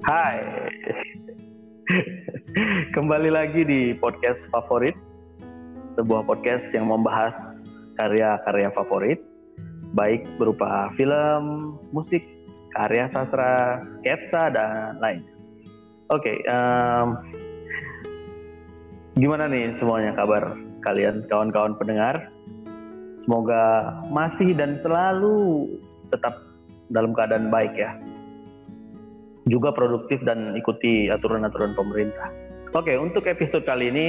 Hai. Kembali lagi di podcast favorit. Sebuah podcast yang membahas karya-karya favorit, baik berupa film, musik, karya sastra, sketsa dan lain. Oke, um, gimana nih semuanya kabar kalian kawan-kawan pendengar? Semoga masih dan selalu tetap dalam keadaan baik ya juga produktif dan ikuti aturan-aturan pemerintah. Oke, untuk episode kali ini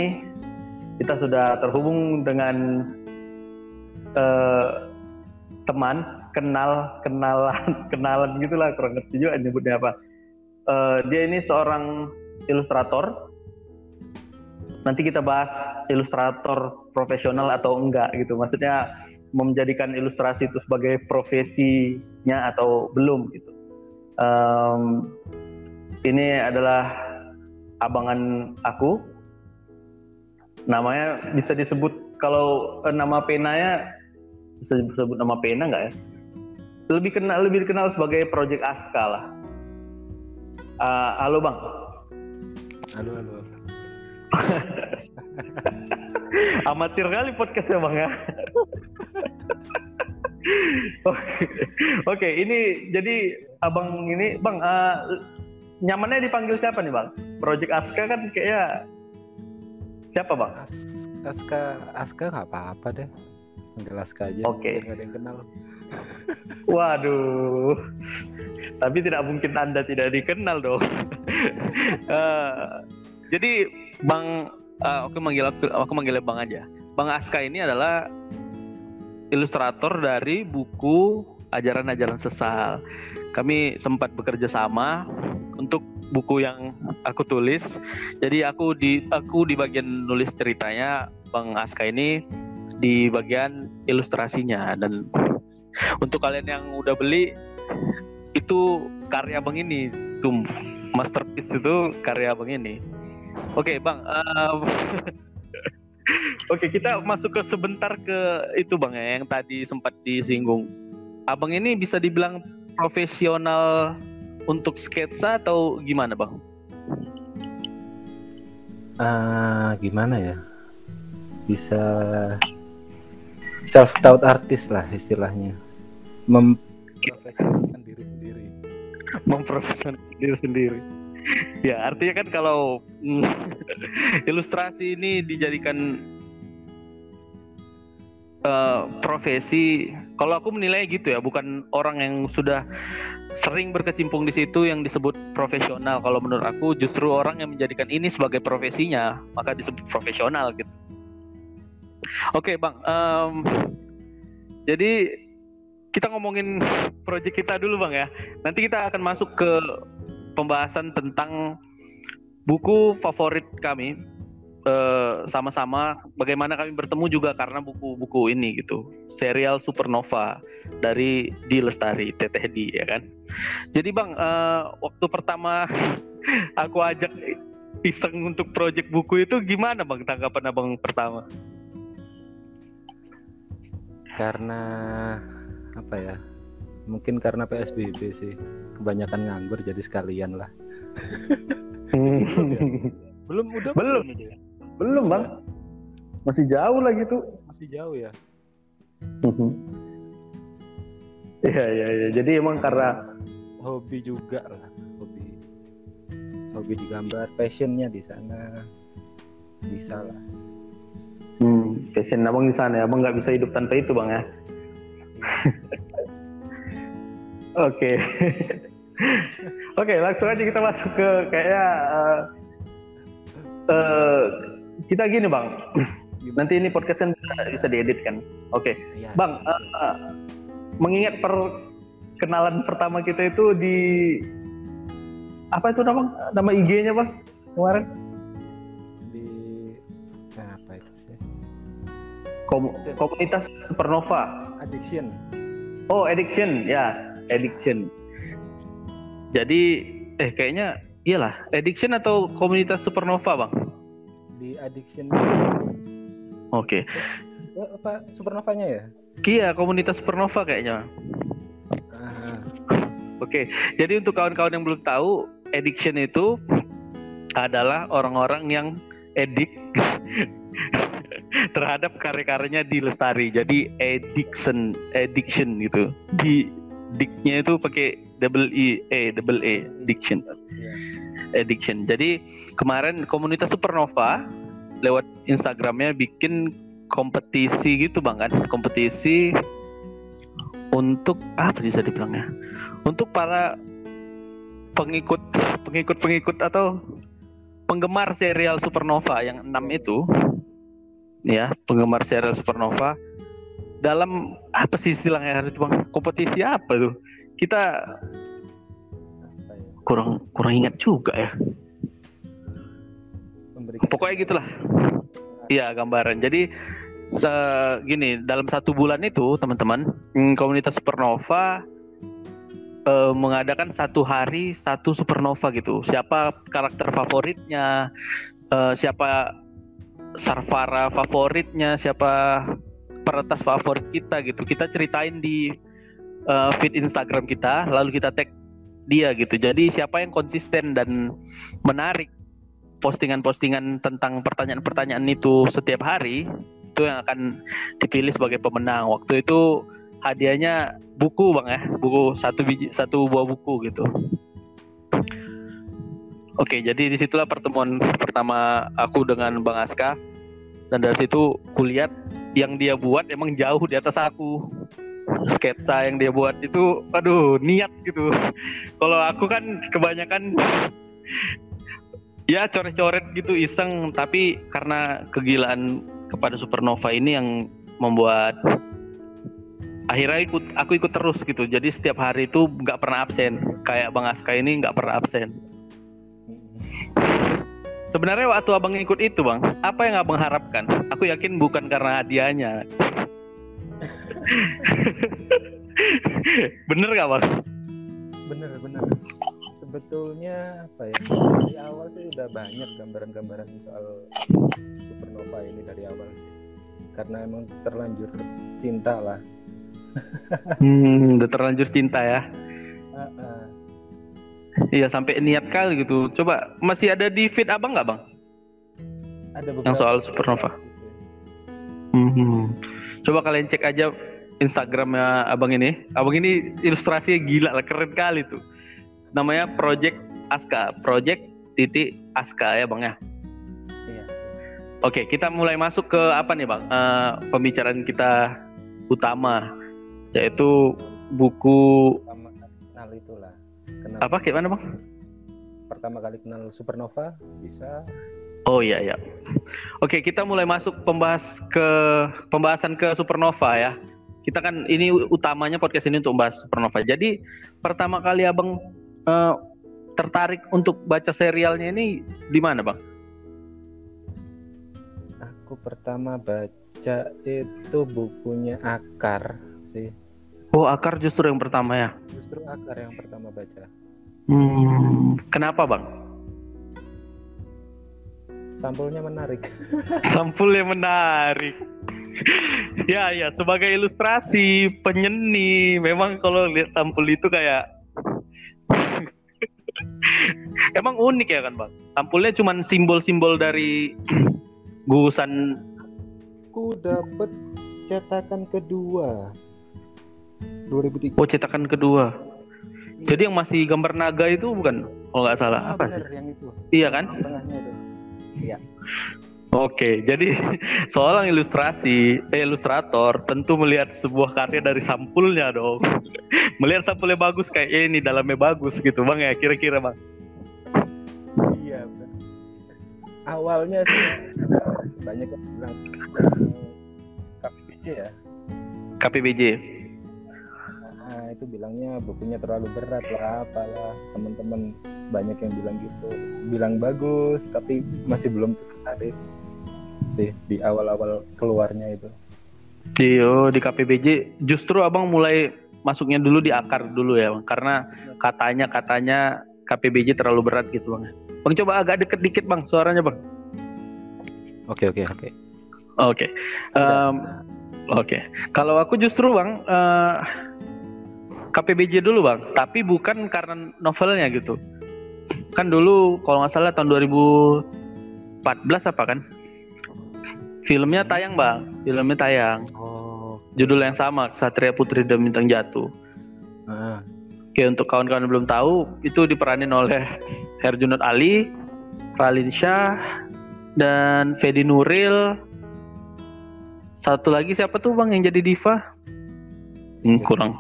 kita sudah terhubung dengan uh, teman, kenal, kenalan, kenalan gitulah kurang ngerti juga nyebutnya apa. Uh, dia ini seorang ilustrator. Nanti kita bahas ilustrator profesional atau enggak gitu. Maksudnya menjadikan ilustrasi itu sebagai profesinya atau belum gitu um, ini adalah abangan aku. Namanya bisa disebut kalau uh, nama penanya bisa disebut nama pena nggak ya? Lebih kenal lebih dikenal sebagai Project Aska lah. Uh, halo bang. Halo halo amatir kali podcastnya bang ya. Oke, ini jadi abang ini bang uh, nyamannya dipanggil siapa nih bang? Project Aska kan kayaknya siapa bang? Aska Aska nggak apa-apa deh, panggil Aska aja. Oke. Okay. ada yang kenal. Waduh, tapi tidak mungkin anda tidak dikenal dong. uh, jadi bang, uh, aku manggil aku, aku manggilnya bang aja. Bang Aska ini adalah ilustrator dari buku ajaran-ajaran sesal. Kami sempat bekerja sama untuk buku yang aku tulis. Jadi aku di aku di bagian nulis ceritanya, Bang Aska ini di bagian ilustrasinya dan untuk kalian yang udah beli itu karya Bang ini tuh masterpiece itu karya Bang ini. Oke, okay, Bang. Uh, Oke, kita masuk ke sebentar ke itu Bang ya yang tadi sempat disinggung. Abang ini bisa dibilang profesional untuk sketsa atau gimana, Bang? Uh, gimana ya? Bisa self taught artis lah istilahnya. Memprofesionalkan diri sendiri. Memprofesionalkan diri sendiri ya artinya kan kalau mm, ilustrasi ini dijadikan uh, profesi kalau aku menilai gitu ya bukan orang yang sudah sering berkecimpung di situ yang disebut profesional. Kalau menurut aku justru orang yang menjadikan ini sebagai profesinya maka disebut profesional gitu. Oke okay, bang um, jadi kita ngomongin proyek kita dulu bang ya. Nanti kita akan masuk ke pembahasan tentang buku favorit kami uh, sama-sama bagaimana kami bertemu juga karena buku-buku ini gitu. Serial Supernova dari Di Lestari Teteh Di ya kan? Jadi bang uh, waktu pertama aku ajak iseng untuk project buku itu gimana bang tanggapan abang pertama? Karena apa ya mungkin karena PSBB sih. Kebanyakan nganggur jadi sekalian lah. Belum udah belum. belum, belum bang masih jauh lagi tuh masih jauh ya Iya iya iya. Jadi emang karena hobi juga lah, hobi hobi digambar, passionnya di sana bisa lah. Hmm, passion abang di sana ya. Abang nggak bisa hidup tanpa itu bang ya. Oke. Oke, langsung aja kita masuk ke kayaknya uh, uh, kita gini bang. Nanti ini podcastnya bisa, bisa diedit kan. Oke, okay. ya, bang. Uh, uh, mengingat perkenalan pertama kita itu di apa itu nama nama IG-nya bang kemarin? Di apa itu sih? Kom komunitas Supernova. Addiction. Oh, addiction ya addiction. Jadi eh kayaknya iyalah addiction atau komunitas supernova bang? Di addiction. Oke. Okay. Eh, apa supernovanya ya? Iya komunitas supernova kayaknya. Oke, okay. jadi untuk kawan-kawan yang belum tahu, addiction itu adalah orang-orang yang edik terhadap karya-karyanya di Lestari. Jadi addiction, addiction gitu. Di diknya itu pakai double e, e double e, addiction. Addiction. Jadi kemarin komunitas Supernova lewat Instagramnya bikin kompetisi gitu bang kan, kompetisi untuk apa bisa dibilangnya? Untuk para pengikut pengikut pengikut atau penggemar serial Supernova yang enam itu ya penggemar serial Supernova dalam apa sih istilahnya itu bang kompetisi apa tuh kita kurang kurang ingat juga ya pokoknya gitulah iya gambaran jadi segini dalam satu bulan itu teman-teman mm, komunitas Supernova uh, mengadakan satu hari satu supernova gitu. Siapa karakter favoritnya, uh, siapa Sarfara favoritnya, siapa peretas favorit kita gitu. Kita ceritain di uh, feed Instagram kita, lalu kita tag dia gitu. Jadi siapa yang konsisten dan menarik postingan-postingan tentang pertanyaan-pertanyaan itu setiap hari itu yang akan dipilih sebagai pemenang. Waktu itu hadiahnya buku bang ya buku satu biji satu buah buku gitu oke jadi di situlah pertemuan pertama aku dengan bang Aska dan dari situ kulihat yang dia buat emang jauh di atas aku sketsa yang dia buat itu aduh niat gitu. Kalau aku kan kebanyakan ya coret-coret gitu iseng. Tapi karena kegilaan kepada supernova ini yang membuat akhirnya ikut aku ikut terus gitu. Jadi setiap hari itu nggak pernah absen. Kayak bang Aska ini nggak pernah absen. Sebenarnya waktu abang ikut itu bang apa yang abang harapkan? Aku yakin bukan karena hadiahnya bener gak bang bener bener sebetulnya apa ya dari awal sih udah banyak gambaran-gambaran soal supernova ini dari awal karena emang terlanjur cinta lah hmm, udah terlanjur cinta ya. Iya sampai niat kali gitu. Coba masih ada di feed abang nggak bang? Ada beberapa. Yang soal supernova. Hmm. Coba kalian cek aja Instagramnya abang ini. Abang ini ilustrasinya gila lah, keren kali tuh. Namanya Project Aska, Project titik Aska ya bang ya. Iya. Oke, kita mulai masuk ke apa nih bang? Uh, pembicaraan kita utama yaitu buku pertama kenal itulah kenal apa gimana bang pertama kali kenal supernova bisa oh iya iya oke kita mulai masuk pembahas ke pembahasan ke supernova ya kita kan ini utamanya podcast ini untuk membahas supernova jadi pertama kali abang uh, tertarik untuk baca serialnya ini di mana bang aku pertama baca itu bukunya akar sih Oh, akar justru yang pertama ya? Justru akar yang pertama baca. Hmm, kenapa bang? Sampulnya menarik. Sampulnya menarik. ya ya, sebagai ilustrasi penyeni, memang kalau lihat sampul itu kayak Emang unik ya kan bang? Sampulnya cuma simbol-simbol dari gugusan. Ku dapat cetakan kedua 2003. Oh cetakan kedua. Iya. Jadi yang masih gambar naga itu bukan? Kalau nggak salah ah, apa sih? Yang itu. Iya kan? Tengahnya itu. Iya. Oke, jadi seorang ilustrasi, eh, ilustrator tentu melihat sebuah karya dari sampulnya dong. melihat sampulnya bagus kayak eh, ini dalamnya bagus gitu bang ya kira-kira bang. Iya benar. Awalnya sih banyak yang bilang KPBJ ya. KPBJ nah itu bilangnya bukunya terlalu berat lah apalah teman-teman banyak yang bilang gitu bilang bagus tapi masih belum tertarik sih di awal-awal keluarnya itu. Iyo di KPBJ justru abang mulai masuknya dulu di akar dulu ya bang. Karena katanya katanya KPBJ terlalu berat gitu bang. Bang coba agak deket dikit bang suaranya bang. Oke oke oke. Oke. Oke. Kalau aku justru bang uh, KPBJ dulu bang, tapi bukan karena novelnya gitu. kan dulu kalau nggak salah tahun 2014 apa kan? Filmnya tayang bang, filmnya tayang. Oh. Judul yang sama, Satria Putri dan Bintang Jatuh. Ah. Oke untuk kawan-kawan yang belum tahu, itu diperanin oleh Herjunot Ali, Ralin Shah, dan Fedi Nuril. Satu lagi siapa tuh bang yang jadi diva? Hmm, kurang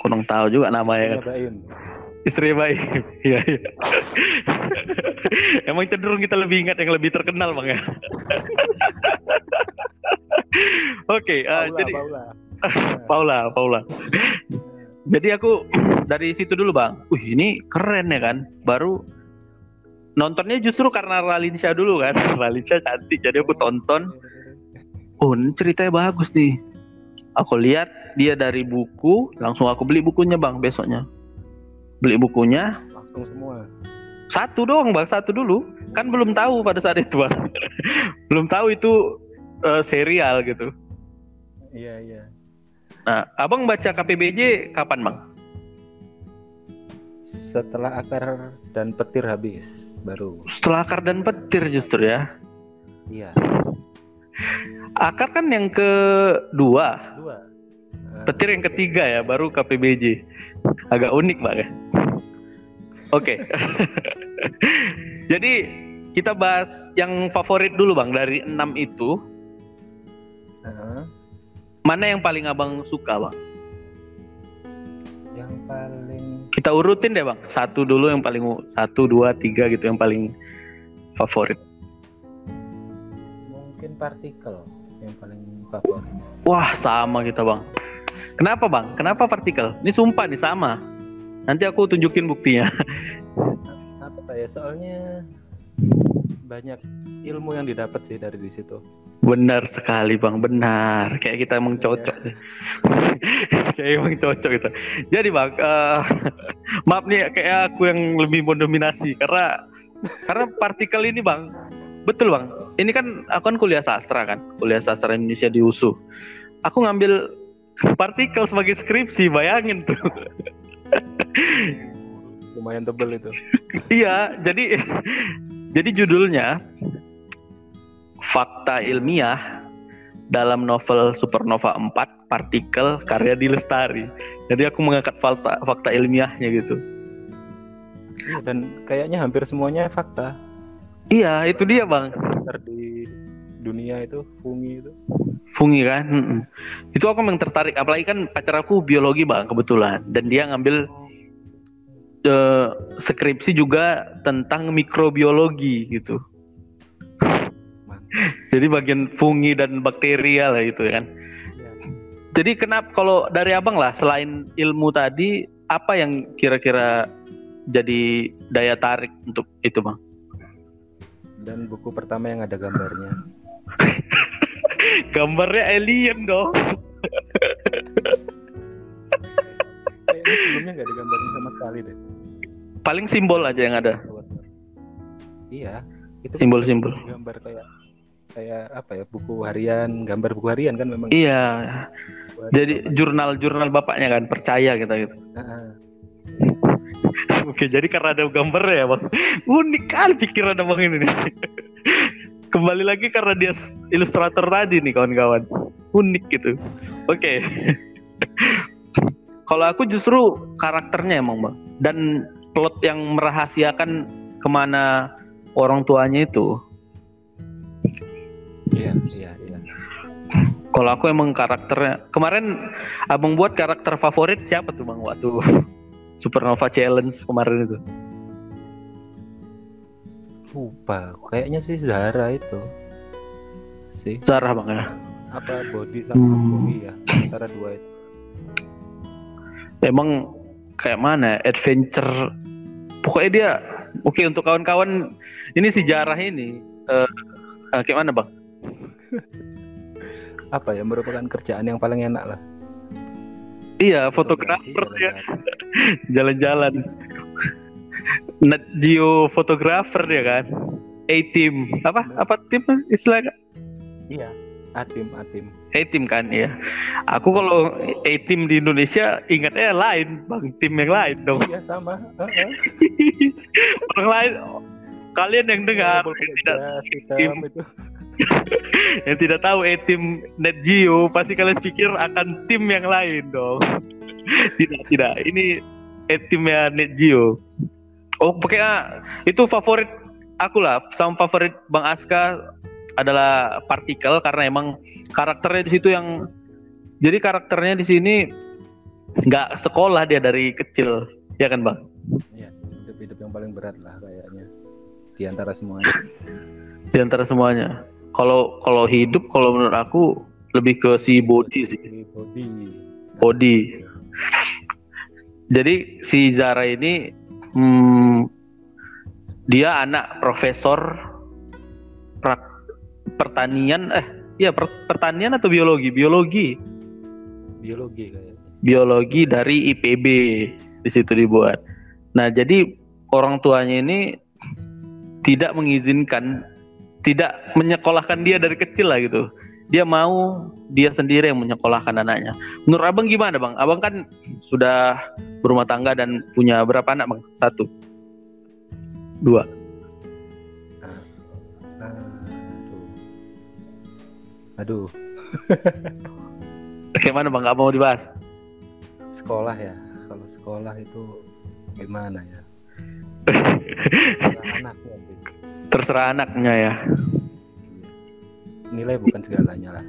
kurang tahu juga namanya kan. Istri baik. Iya iya. Emang cenderung kita lebih ingat yang lebih terkenal bang ya. Oke, eh, Paula, jadi Paula. Paula, Paula. Jadi aku dari situ dulu bang. Wih ini keren ya kan. Baru nontonnya justru karena Ralinsya dulu kan. Ralinsya cantik. Jadi aku tonton. Oh ini ceritanya bagus nih. Aku lihat dia dari buku. Langsung aku beli bukunya bang besoknya. Beli bukunya. Langsung semua. Satu doang bang. Satu dulu. Kan belum tahu pada saat itu bang. belum tahu itu eh, serial gitu. Iya, iya. Nah abang baca KPBJ kapan bang? Setelah akar dan petir habis baru. Setelah akar dan petir justru ya. Iya. Akar kan yang kedua, Dua. Ah, petir yang ketiga ya, baru KPBJ. Agak unik bang ya. Oke. Jadi kita bahas yang favorit dulu bang dari enam itu. Ah, Mana yang paling abang suka bang? yang paling Kita urutin deh bang. Satu dulu yang paling satu, dua, tiga gitu yang paling favorit. mungkin partikel yang paling favorit. Wah sama kita bang. Kenapa bang? Kenapa partikel? Ini sumpah nih sama. Nanti aku tunjukin buktinya. Apa ya? Soalnya banyak ilmu yang didapat sih dari di situ. Benar sekali bang, benar. Kayak kita emang cocok deh. kayak emang cocok gitu. Jadi bang, eh, maaf nih kayak aku yang lebih mendominasi karena karena partikel ini bang, betul bang. Ini kan aku kan kuliah sastra kan, kuliah sastra Indonesia di USU. Aku ngambil partikel sebagai skripsi, bayangin tuh. Lumayan tebel itu. Iya, jadi jadi judulnya Fakta Ilmiah dalam novel Supernova 4 Partikel karya di Lestari. Jadi aku mengangkat fakta fakta ilmiahnya gitu. Iya, dan kayaknya hampir semuanya fakta. Iya, itu dia, Bang. Di dunia itu fungi itu. Fungi kan? Itu aku memang tertarik apalagi kan pacar aku biologi, Bang, kebetulan dan dia ngambil eh, skripsi juga tentang mikrobiologi gitu. Jadi bagian fungi dan bakteria lah itu kan. Iya. Jadi kenapa kalau dari abang lah selain ilmu tadi apa yang kira-kira jadi daya tarik untuk itu bang? Dan buku pertama yang ada gambarnya. Gambarnya alien dong. Kayaknya sebelumnya nggak ada gambarnya sama sekali deh. Paling simbol aja yang ada. Iya. Itu Simbol-simbol. gambar kayak kayak apa ya buku harian gambar buku harian kan memang Iya. Jadi jurnal-jurnal bapaknya kan percaya kita gitu. Nah, Oke, jadi karena ada gambarnya ya bang. Unik kali pikiran abang ini nih. Kembali lagi karena dia ilustrator tadi nih kawan-kawan. Unik gitu. Oke. Kalau aku justru karakternya emang bang. Dan plot yang merahasiakan ke mana orang tuanya itu. iya iya iya Kalau aku emang karakternya. Kemarin abang buat karakter favorit siapa tuh bang waktu Supernova Challenge kemarin itu? Lupa kayaknya sih Zara itu. Sih. Sarah bang ya. apa body sama Hmm. body ya antara dua itu. Emang kayak mana ya, adventure? Pokoknya dia oke untuk kawan-kawan ini sejarah ini eh eh, kayak mana bang? Apa ya merupakan kerjaan yang paling enak lah. Iya fotografer dia Jalan-jalan. Nat Geo fotografer dia kan A team apa apa tim istilahnya iya Atim, Atim. A-Team kan ya. Aku kalau A-Team di Indonesia ingatnya lain, Bang. Tim yang lain dong. Iya sama. Heeh. Orang lain kalian yang dengar Walaupun yang tidak itu. yang tidak tahu A-Team Net Geo pasti kalian pikir akan tim yang lain dong. tidak, tidak. Ini A-Teamnya Net Geo. Oh, pokoknya itu favorit aku lah. Sama favorit Bang Aska adalah partikel karena emang karakternya di situ yang jadi karakternya di sini nggak sekolah dia dari kecil ya kan bang Iya, hidup-hidup yang paling berat lah kayaknya di antara semuanya. di antara semuanya kalau kalau hidup kalau menurut aku lebih ke si body sih body. body jadi si Zara ini hmm, dia anak profesor prak- pertanian eh iya per- pertanian atau biologi biologi Biologi kayaknya. biologi dari IPB di situ dibuat. Nah, jadi orang tuanya ini tidak mengizinkan tidak menyekolahkan dia dari kecil lah gitu. Dia mau dia sendiri yang menyekolahkan anaknya. Menurut Abang gimana, Bang? Abang kan sudah berumah tangga dan punya berapa anak, Bang? Satu. Dua. Aduh. Aduh, Bagaimana, Bang? Gak mau dibahas? sekolah ya. Kalau sekolah itu gimana ya? Terserah anaknya. Terserah anaknya ya. Iya. Nilai bukan segalanya lah.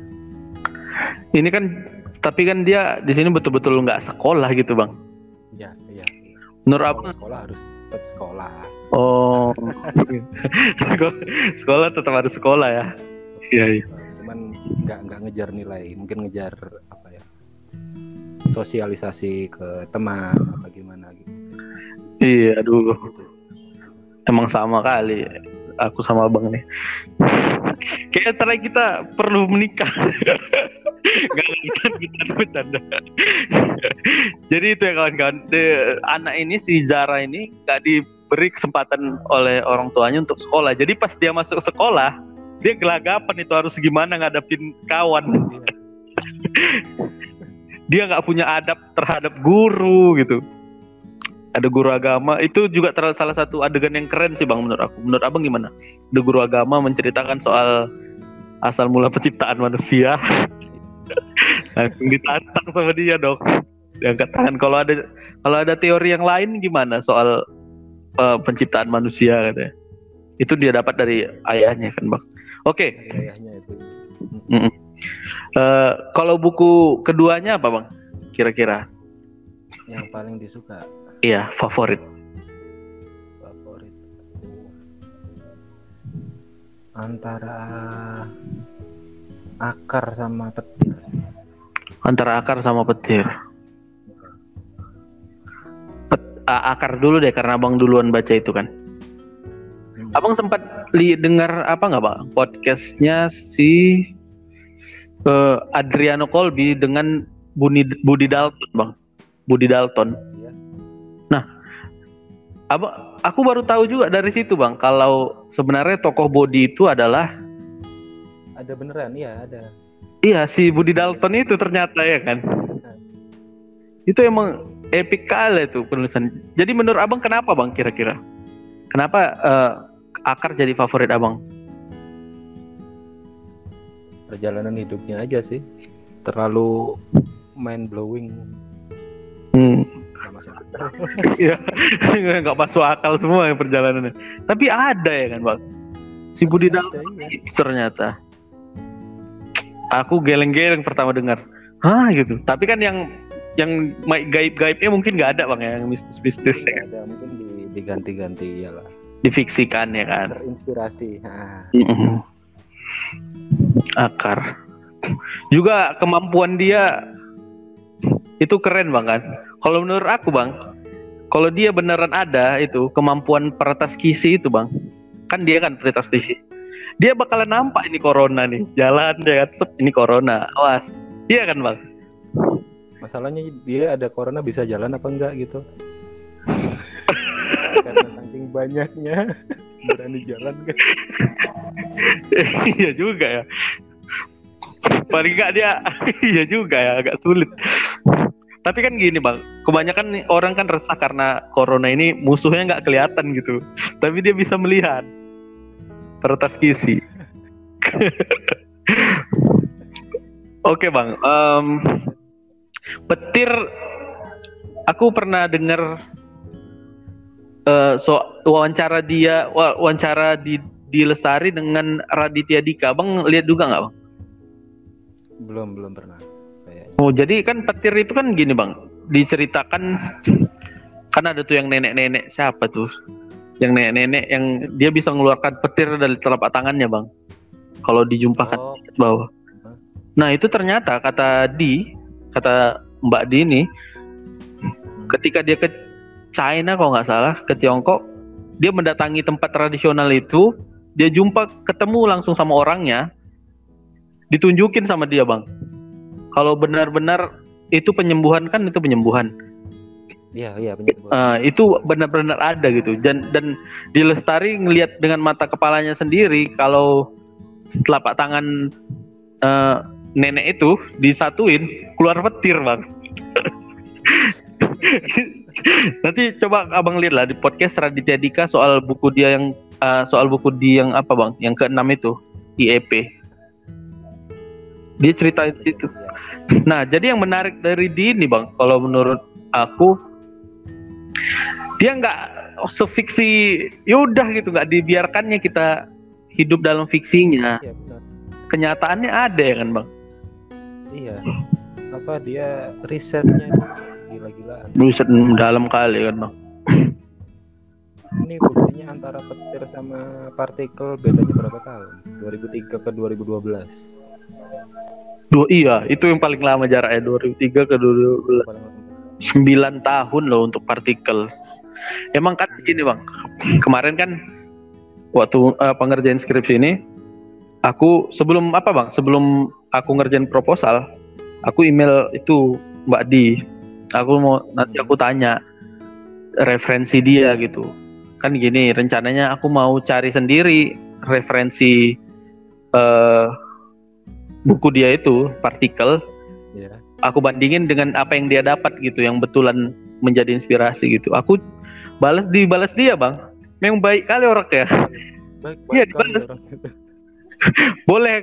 Ini kan tapi kan dia di sini betul-betul nggak sekolah gitu, Bang. Iya, iya. Menurut Kalau Abang sekolah harus tetap sekolah. Oh, sekolah tetap harus sekolah ya. Iya, iya. Cuman nggak nggak ngejar nilai, mungkin ngejar apa ya? Sosialisasi ke teman apa gimana gitu. Iya, aduh, Gitu. emang sama kali. Aku sama abang nih. Kayak lagi kita perlu menikah. Gak bercanda, bercanda, bercanda. Jadi itu ya kawan-kawan. Anak ini si Zara ini gak diberi kesempatan oleh orang tuanya untuk sekolah. Jadi pas dia masuk sekolah, dia gelagapan itu harus gimana ngadapin kawan. Iya. dia nggak punya adab terhadap guru gitu ada guru agama. Itu juga salah satu adegan yang keren sih bang menurut aku. Menurut abang gimana? Ada guru agama menceritakan soal asal mula penciptaan manusia. Langsung ditantang sama dia dong diangkat tangan. Kalau ada kalau ada teori yang lain gimana soal eh, penciptaan manusia katanya? Itu dia dapat dari ayahnya kan bang? Oke. Ayahnya itu. eh, kalau buku keduanya apa bang? Kira-kira. Yang paling disuka iya favorit favorit antara akar sama petir antara akar sama petir. Pet- a- akar dulu deh karena abang duluan baca itu kan. Hmm. Abang sempat li dengar apa nggak bang podcastnya si eh, Adriano Colby dengan Budi, Budi Dalton bang, Budi Dalton. Nah, abang, aku baru tahu juga dari situ bang kalau sebenarnya tokoh Bodi itu adalah ada beneran iya ada Iya si Budi Dalton itu ternyata ya kan. Itu emang epic kali tuh penulisan. Jadi menurut abang kenapa bang kira-kira? Kenapa eh, akar jadi favorit abang? perjalanan hidupnya aja sih terlalu mind blowing Hmm, masuk Iya, nggak masuk akal semua yang perjalanannya. Tapi ada ya kan bang. Si Budi iya. itu ternyata. Aku geleng-geleng pertama dengar. Hah gitu. Tapi kan yang yang gaib-gaibnya mungkin nggak ada bang ya, yang mistis-mistis ya. ada mungkin di- diganti-ganti ya lah Difiksikan ya kan. nah, Mm-mm. Akar. Juga kemampuan dia itu keren bang kan. Kalau menurut aku bang, kalau dia beneran ada itu kemampuan peretas kisi itu bang, kan dia kan peretas kisi. Dia bakalan nampak ini corona nih, jalan dia kan, sep, ini corona, awas. Iya kan bang? masalahnya dia ada corona bisa jalan apa enggak gitu karena saking banyaknya berani jalan kan iya juga ya. paling nggak dia iya juga ya agak sulit tapi kan gini bang kebanyakan nih orang kan resah karena corona ini musuhnya nggak kelihatan gitu. Tapi dia bisa melihat. Peretas kisi. Oke bang. Em, petir aku pernah dengar eh, so wawancara dia wa- wawancara di di Lestari dengan Raditya Dika. Bang lihat juga nggak bang? Belum belum pernah. Oh, jadi kan petir itu kan gini, Bang. Diceritakan kan ada tuh yang nenek-nenek siapa tuh? Yang nenek-nenek yang dia bisa mengeluarkan petir dari telapak tangannya, Bang. Kalau dijumpakan oh bawah. Nah, itu ternyata kata Di, kata Mbak Di ini ketika dia ke China kalau nggak salah, ke Tiongkok, dia mendatangi tempat tradisional itu, dia jumpa ketemu langsung sama orangnya, ditunjukin sama dia, Bang kalau benar-benar itu penyembuhan kan itu penyembuhan. Iya iya penyembuhan. Eh, itu benar-benar ada gitu. Dan dan di lestari ngelihat dengan mata kepalanya sendiri kalau telapak tangan eh, nenek itu disatuin keluar petir bang. Nanti coba abang lihat lah di podcast Raditya Dika soal buku dia yang eh, soal buku di yang apa bang? Yang keenam itu IEP dia cerita itu Iya. Nah, jadi yang menarik dari Dini, Bang, kalau menurut aku dia nggak sefiksi yaudah gitu nggak dibiarkannya kita hidup dalam fiksinya. iya benar Kenyataannya ada ya kan, Bang? iya apa dia risetnya gila-gilaan Buset dalam kali kan, Bang. ini buktinya antara petir sama partikel bedanya berapa tahun 2003 ke 2012 Dua iya, itu yang paling lama jaraknya 2003 ke 2012. Paling lama. 9 tahun loh untuk partikel. Emang kan gini bang, kemarin kan waktu eh, pengerjaan skripsi ini, aku sebelum apa bang, sebelum aku ngerjain proposal, aku email itu Mbak Di, aku mau nanti aku tanya referensi dia gitu. Kan gini, rencananya aku mau cari sendiri referensi eh, buku dia itu partikel ya aku bandingin dengan apa yang dia dapat gitu yang betulan menjadi inspirasi gitu. Aku balas dibalas dia bang. Memang baik kali orangnya. Baik Iya, kali dibalas. orang boleh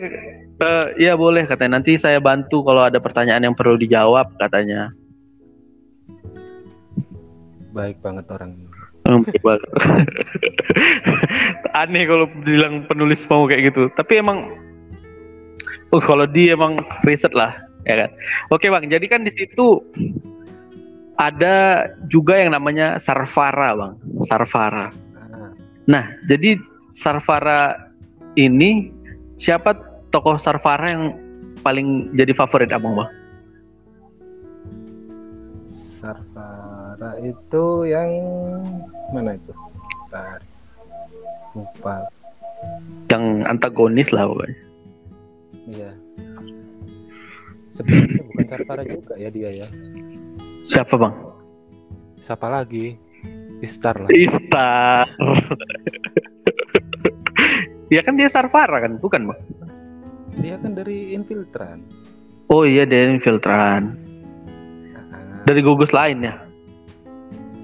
eh, iya boleh katanya. Nanti saya bantu kalau ada pertanyaan yang perlu dijawab katanya. Baik banget orang. Aneh kalau bilang penulis mau kayak gitu. Tapi emang oh kalau dia emang riset lah ya kan oke bang jadi kan di situ ada juga yang namanya Sarvara bang Sarvara Ah, Nah, jadi Sarvara ini siapa tokoh Sarvara yang paling jadi favorit abang bang? Sarvara itu yang mana itu Bentar. lupa Yang antagonis lah pokoknya. Iya sebenarnya bukan Sarvara juga ya dia ya Siapa bang? siapa lagi Istar lah Istar. ya kan dia Sarvara kan, bukan bang? dia kan dari infiltran Oh iya dia infiltran. Ah, Dari gugus lain ya.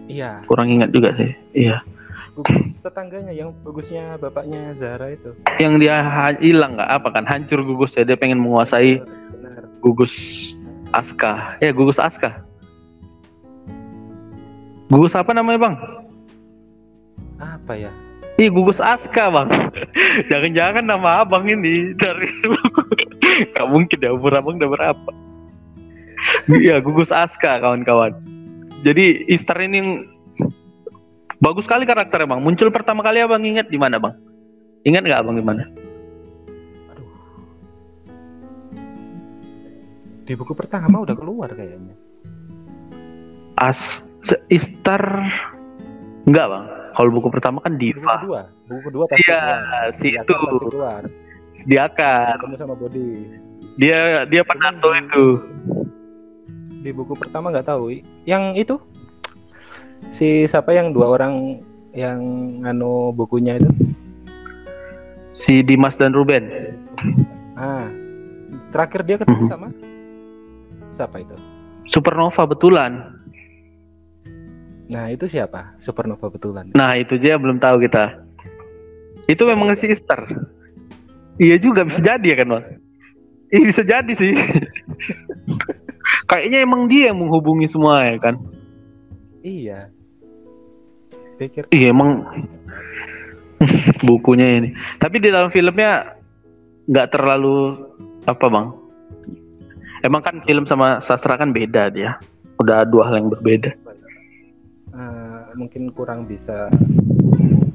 iya Kurang ingat juga sih. Iya. tetangganya yang bagusnya bapaknya Zara itu Yang dia hilang nggak apa kan? Hancur gugus ya. Dia pengen menguasai benar gugus Aska. Ya gugus Aska. Gugus apa namanya bang? apa ya Ih gugus Aska bang Jangan-jangan nama abang ini dari Gak mungkin ya umur abang udah berapa Iya gugus Aska kawan-kawan Jadi Istar ini Bagus sekali karakternya bang. Muncul pertama kali abang. Ingat di mana bang? Ingat nggak abang di mana? di buku pertama udah keluar kayaknya. As Istar Enggak bang. Kalau buku pertama kan buku Diva. kedua. Buku kedua pasti Iya si itu. pasti keluar. Sediakan ketemu sama Body Dia dia penato itu. Di buku pertama nggak tahu. Yang itu si siapa yang dua orang yang anu bukunya itu Si Dimas dan Ruben ah terakhir dia ketemu Mhm. sama siapa itu Supernova betulan. nah itu siapa supernova betulan Nah itu dia belum tahu kita. Itu memang si sister. Iya juga bisa jadi ya kan bang? Iya bisa jadi sih. Kayaknya emang dia yang menghubungi semua ya kan? iya pikir Iya emang bukunya ini. Tapi di dalam filmnya nggak terlalu apa bang? Emang kan film sama sastra kan beda dia. Udah dua hal yang berbeda. eh, mungkin kurang bisa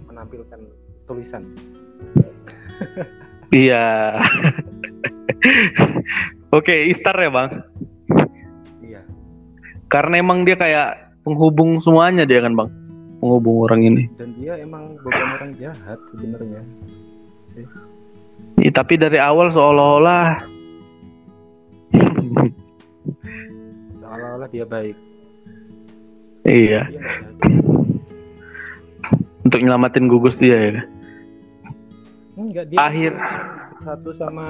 menampilkan tulisan Iya. Oke, Istar ya bang. iya Karena emang dia kayak penghubung semuanya dia kan bang. Penghubung orang ini. dan dia emang bukan orang jahat sebenarnya sih Ih, tapi dari awal seolah-olah seolah-olah dia baik iya dia untuk nyelamatin gugus dia ya. enggak dia Akhir satu sama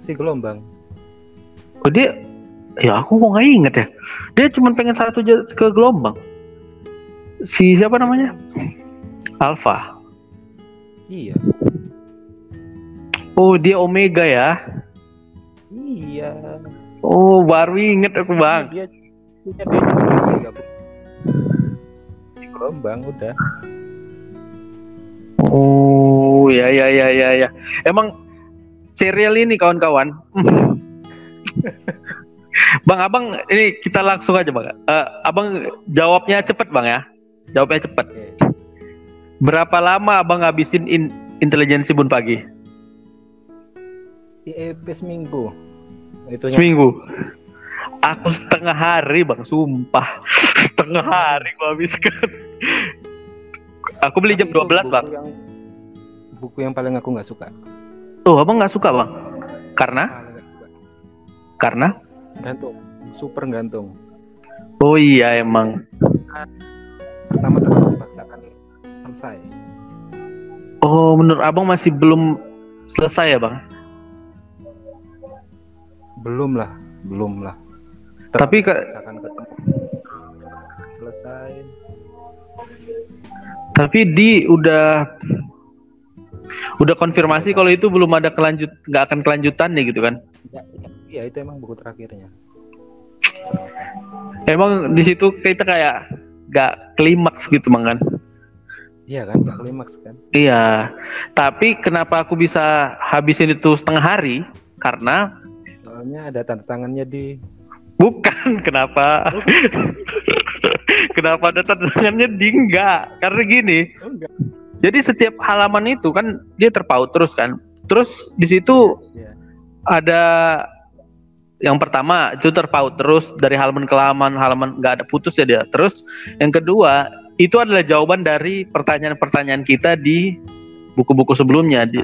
si gelombang oh dia ya aku kok nggak inget ya. Dia cuma pengen satu ke gelombang. Si siapa namanya? Alpha. iya Oh dia Omega ya. iya Oh baru inget aku bang. dia dia dia cuma gabung si gelombang udah Oh ya ya ya ya ya. Emang serial ini kawan-kawan. bang abang ini kita langsung aja bang. Eh, abang jawabnya cepet bang ya. Jawabnya cepet. oke Berapa lama abang ngabisin in, intelijensi bun pagi? IEP seminggu itu Seminggu. Aku setengah hari bang, sumpah. Setengah hari gua habiskan. Aku beli jam 12 bang. yang buku yang paling aku nggak suka Oh abang nggak suka bang? Karena? Suka. Karena? gantung super gantung Oh iya emang. Pertama terlalu dipaksakan selesai. Oh menurut abang masih belum selesai ya bang? belum lah belum lah. Tapi ke- selesai. Tapi di udah udah konfirmasi kalau itu belum ada kelanjut nggak akan kelanjutannya gitu kan? ya, ya, iya itu emang buku terakhirnya. Emang di situ kita kayak nggak klimaks gitu bang kan? iya kan nggak klimaks kan Iya. Tapi kenapa aku bisa habisin itu setengah hari? Karena soalnya ada tanda tangannya di bukan kenapa? kenapa ada tanda tangannya di enggak? Karena gini, oh enggak jadi setiap halaman itu kan dia terpaut terus kan. Terus di situ Iya. ada yang pertama itu terpaut terus dari halaman ke halaman halaman nggak ada putus ya dia. Terus yang kedua itu adalah jawaban dari pertanyaan-pertanyaan kita di buku-buku sebelumnya. Di,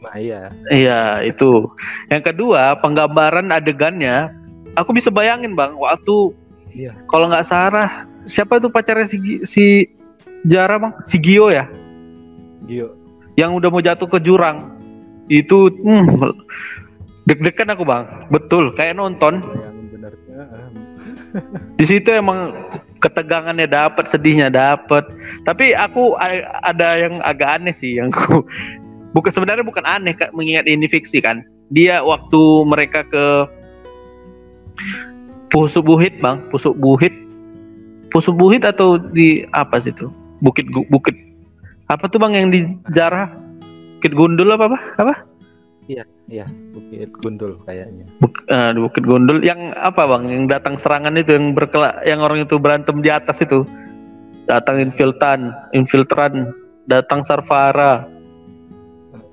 nah iya. Iya itu. Yang kedua penggambaran adegannya aku bisa bayangin bang waktu Iya. kalau nggak salah siapa itu pacarnya si si Jara bang? Si Gio ya? Gio. Yang udah mau jatuh ke jurang. Itu hmm, deg-degan aku bang. Betul kayak nonton. Heeh. di situ emang ketegangannya dapat sedihnya dapat tapi aku ada yang agak aneh sih yang aku bukan sebenarnya bukan aneh Kak, mengingat ini fiksi kan. Dia waktu mereka ke Pusuk Buhit bang. Pusuk Buhit. Pusuk Buhit atau di apa sih itu? Bukit Bukit apa tuh bang yang di Jarah? Bukit Gundul apa apa apa iya bukit gundul kayaknya. Buk, eh, di Bukit Gundul. Yang apa bang? Yang datang serangan itu yang berkela yang orang itu berantem di atas itu. Datang infiltran infiltran. Datang Sarfara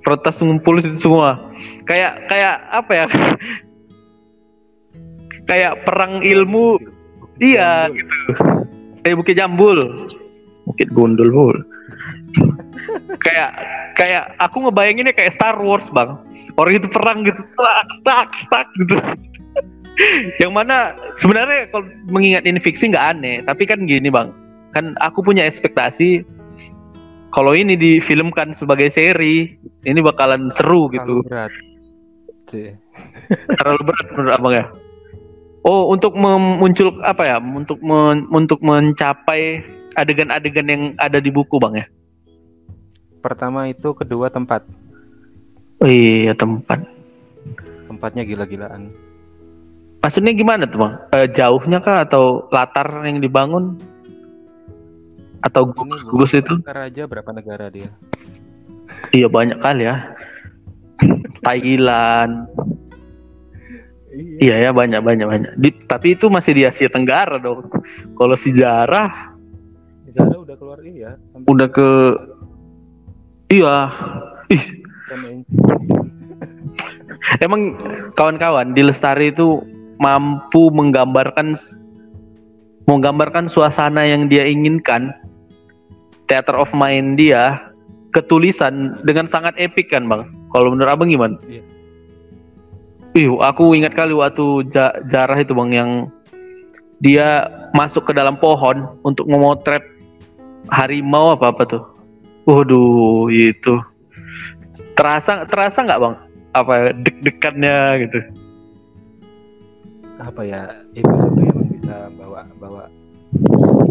protes ngumpul itu semua. Kayak kayak apa ya? Kayak perang ilmu. Iya Gundul. gitu. Kayak Bukit Jambul. Bukit Gundul bul kayak kayak aku ngebayanginnya kayak Star Wars bang orang itu perang gitu tak tak tak gitu yang mana sebenarnya kalau mengingat ini fiksi nggak aneh tapi kan gini bang kan aku punya ekspektasi kalau ini difilmkan sebagai seri ini bakalan seru Terlalu gitu berat sih. Terlalu berat menurut abang ya. Oh, untuk memuncul apa ya? Untuk men, untuk mencapai adegan-adegan yang ada di buku bang ya. Pertama itu, kedua tempat. Oh iya tempat. Tempatnya gila-gilaan. Maksudnya gimana tuh bang? Eh, jauhnya kah atau latar yang dibangun? Atau gugus-gugus itu? Raja berapa negara dia? Iya banyak kali ya. Thailand. Iya ya banyak banyak banyak. Di- tapi itu masih di Asia Tenggara dong. Kalau sejarah Negara udah keluar iya. Udah ke iya. Ih, Hanks. emang kawan-kawan di Lestari itu mampu menggambarkan menggambarkan suasana yang dia inginkan. Theater of mind dia ketulisan dengan sangat epic kan, Bang? Kalau menurut Abang gimana? Iya. Ih, aku ingat kali waktu ja- jarah itu Bang yang dia masuk ke dalam pohon untuk memotret harimau apa apa tuh. Waduh, itu terasa terasa nggak bang? Apa deg-degannya gitu? apa ya Suri emang bisa bawa bawa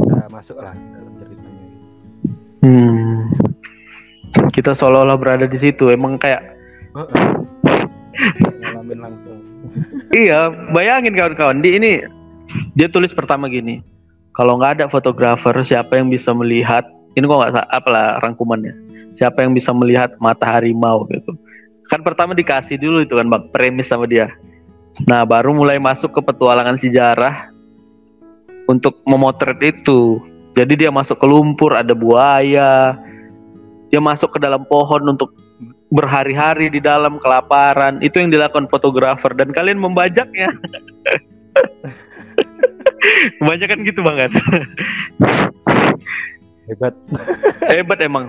kita masuk lah dalam ceritanya Hmm. Kita seolah-olah berada di situ. Emang kayak ngalamin langsung iya, bayangin kawan-kawan. Di ini dia tulis pertama gini. Kalau nggak ada fotografer, siapa yang bisa melihat? Ini kok nggak apalah rangkumannya. Siapa yang bisa melihat mata harimau gitu? Kan pertama dikasih dulu itu kan bang premis sama dia. Nah baru mulai masuk ke petualangan sejarah untuk memotret itu. Jadi dia masuk ke lumpur, ada buaya. Dia masuk ke dalam pohon untuk berhari-hari di dalam kelaparan. Itu yang dilakukan fotografer dan kalian membajaknya. Kebanyakan gitu banget. Hebat Hebat emang.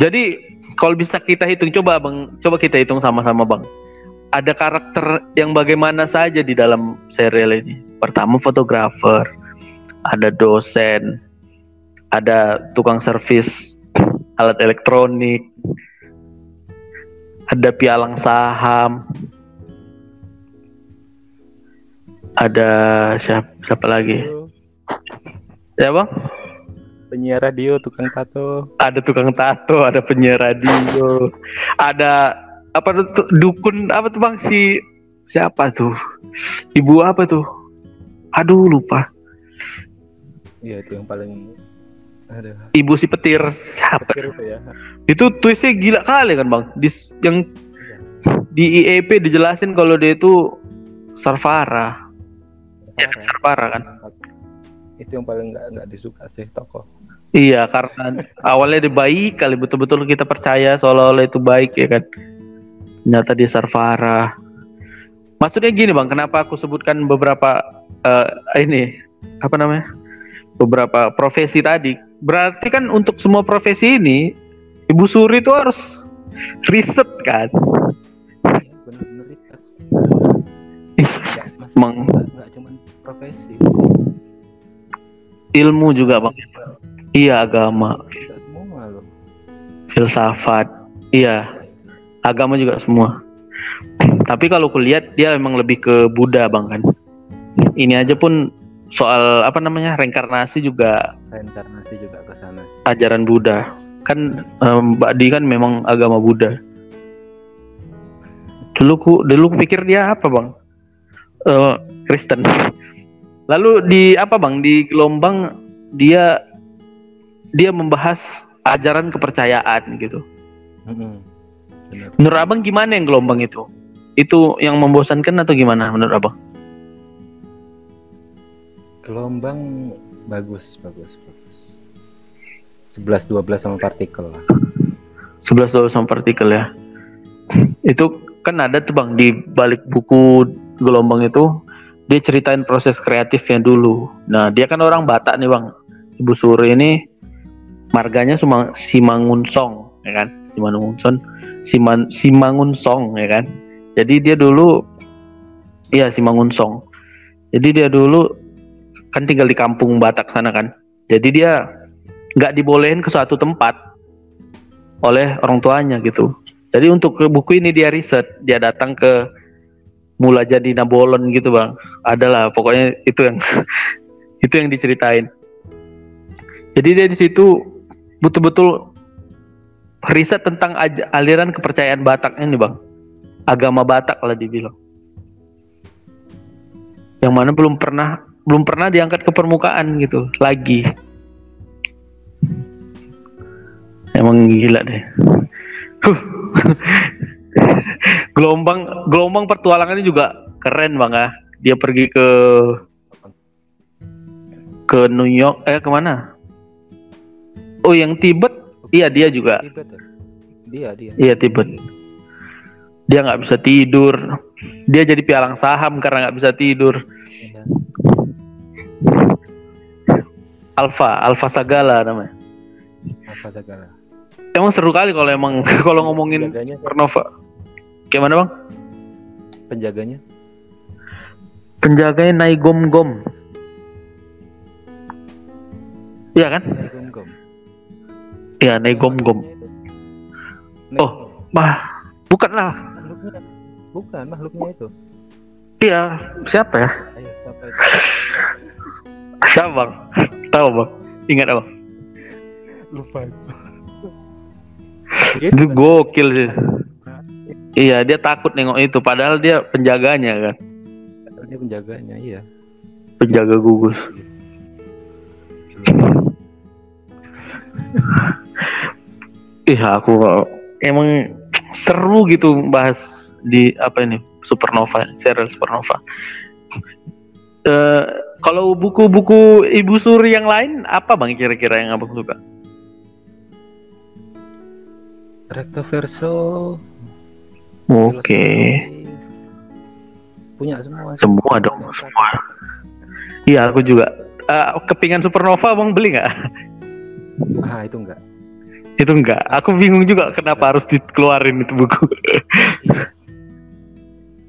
Jadi kalau bisa kita hitung coba Bang, coba kita hitung sama-sama Bang. Ada karakter yang bagaimana saja di dalam serial ini. Pertama fotografer, ada dosen, ada tukang servis alat elektronik, ada pialang saham, ada siapa, siapa lagi? Ya Bang? Penyiar radio tukang tato ada tukang tato, ada penyiar radio, ada apa tuh dukun apa tuh bang si siapa tuh ibu apa tuh? Aduh lupa. iya itu yang paling ada Ibu si petir siapa? pikir itu ya Itu twistnya gila kali kan bang. Di yang di IEP dijelasin kalau dia itu Sarfara. Ya kan Sarfara kan. Itu yang paling nggak nggak disuka sih tokoh Iya karena awalnya dia baik kali betul-betul kita percaya seolah-olah itu baik ya kan. Ternyata dia Sarfara. Maksudnya gini bang, kenapa aku sebutkan beberapa eh, ini apa namanya beberapa profesi tadi? Berarti kan untuk semua profesi ini Ibu Suri itu harus riset kan? bener-bener itu Ih, nggak cuman profesi ilmu juga bang. Iya agama, filsafat, iya agama juga semua. Tapi kalau kulihat dia memang lebih ke Buddha bang kan. Ini aja pun soal apa namanya reinkarnasi juga reinkarnasi juga ke sana ajaran Buddha. Kan em, Mbak Di kan memang agama Buddha. Dulu ku dulu ku pikir dia apa bang? Eh, Kristen. Lalu di apa bang di gelombang dia dia membahas ajaran kepercayaan gitu. Bener. Menurut abang gimana yang gelombang itu? Itu yang membosankan atau gimana menurut abang? gelombang bagus bagus bagus 11 12 sama partikel lah 11 dolar sama partikel ya. itu kan ada tuh bang di balik buku gelombang itu dia ceritain proses kreatifnya dulu. Nah dia kan orang Batak nih bang. Ibu Suri ini marganya Suma- Simangunsong ya kan? Simangunsong, Siman Simangunsong ya kan? Jadi dia dulu iya Simangunsong. Jadi dia dulu kan tinggal di kampung Batak sana kan. Jadi dia nggak dibolehin ke suatu tempat oleh orang tuanya gitu. Jadi untuk buku ini dia riset, dia datang ke mula jadi nabolon gitu bang. Adalah pokoknya itu yang itu yang diceritain. Jadi dia di situ betul-betul riset tentang aliran kepercayaan Batak ini bang. Agama Batak lah dibilang. Yang mana belum pernah belum pernah diangkat ke permukaan gitu lagi. Emang gila deh. gelombang gelombang petualangannya juga keren bang ah dia pergi ke ke New York eh ke mana oh yang Tibet iya dia juga Tibet ya? Dia, dia. iya Tibet dia nggak bisa tidur dia jadi pialang saham karena nggak bisa tidur Iya. Alfa Alfa Sagala namanya Apa segala. Emang seru kali kalau emang kalau ngomongin Penjaganya, supernova kayak mana bang penjaganya. penjaganya naik gom gom iya kan Gom-gom. iya naik gom gom Oh. mah bukan lah makhluknya. Bukan makhluknya itu. iya siapa ya Ayo, siapa itu? siapa bang tahu bang ingat apa Lupa. Itu gokil sih. Iya dia takut nengok itu. Padahal dia penjaganya kan. Dia penjaganya, iya. penjaga gugus. Ih aku emang seru gitu bahas di apa ini supernova serial supernova. Eh kalau buku-buku ibu suri yang lain apa bang kira-kira yang abang suka Recto verso. oke filosofi. Punya semua. semua dong semua iya aku juga Eh, kepingan supernova bang beli nggak Ah, itu enggak. itu enggak aku bingung juga kenapa harus dikeluarin itu buku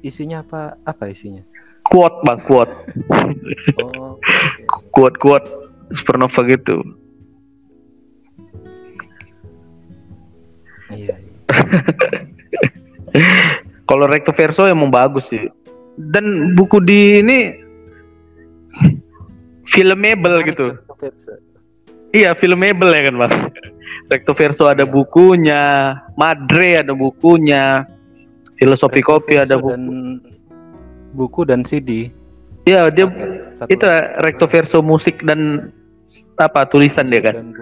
Isinya apa? Apa isinya? quote bang quote Oh, oke. quote quote supernova gitu iya. iya. kalau recto verso emang bagus sih dan buku di ini filmable gitu iya filmable ya kan bang recto verso ada bukunya madre ada bukunya filosofi kopi ada buku dan buku dan CD. iya dia Satu itu recto verso musik dan apa tulisan dia kan.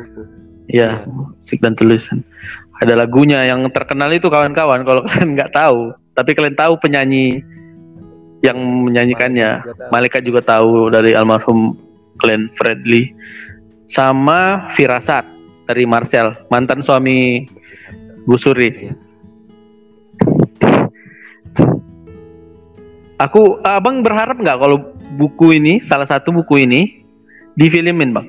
Iya, Iya. musik dan tulisan. Ada lagunya yang terkenal itu kawan-kawan. Kalau kalian nggak tahu, tapi kalian tahu penyanyi yang menyanyikannya. Malaikat juga tahu dari almarhum Glenn Fredly, sama Firasat dari Marcel, mantan suami Bu Suri. Aku, abang berharap nggak kalau buku ini, salah satu buku ini, difilmin bang,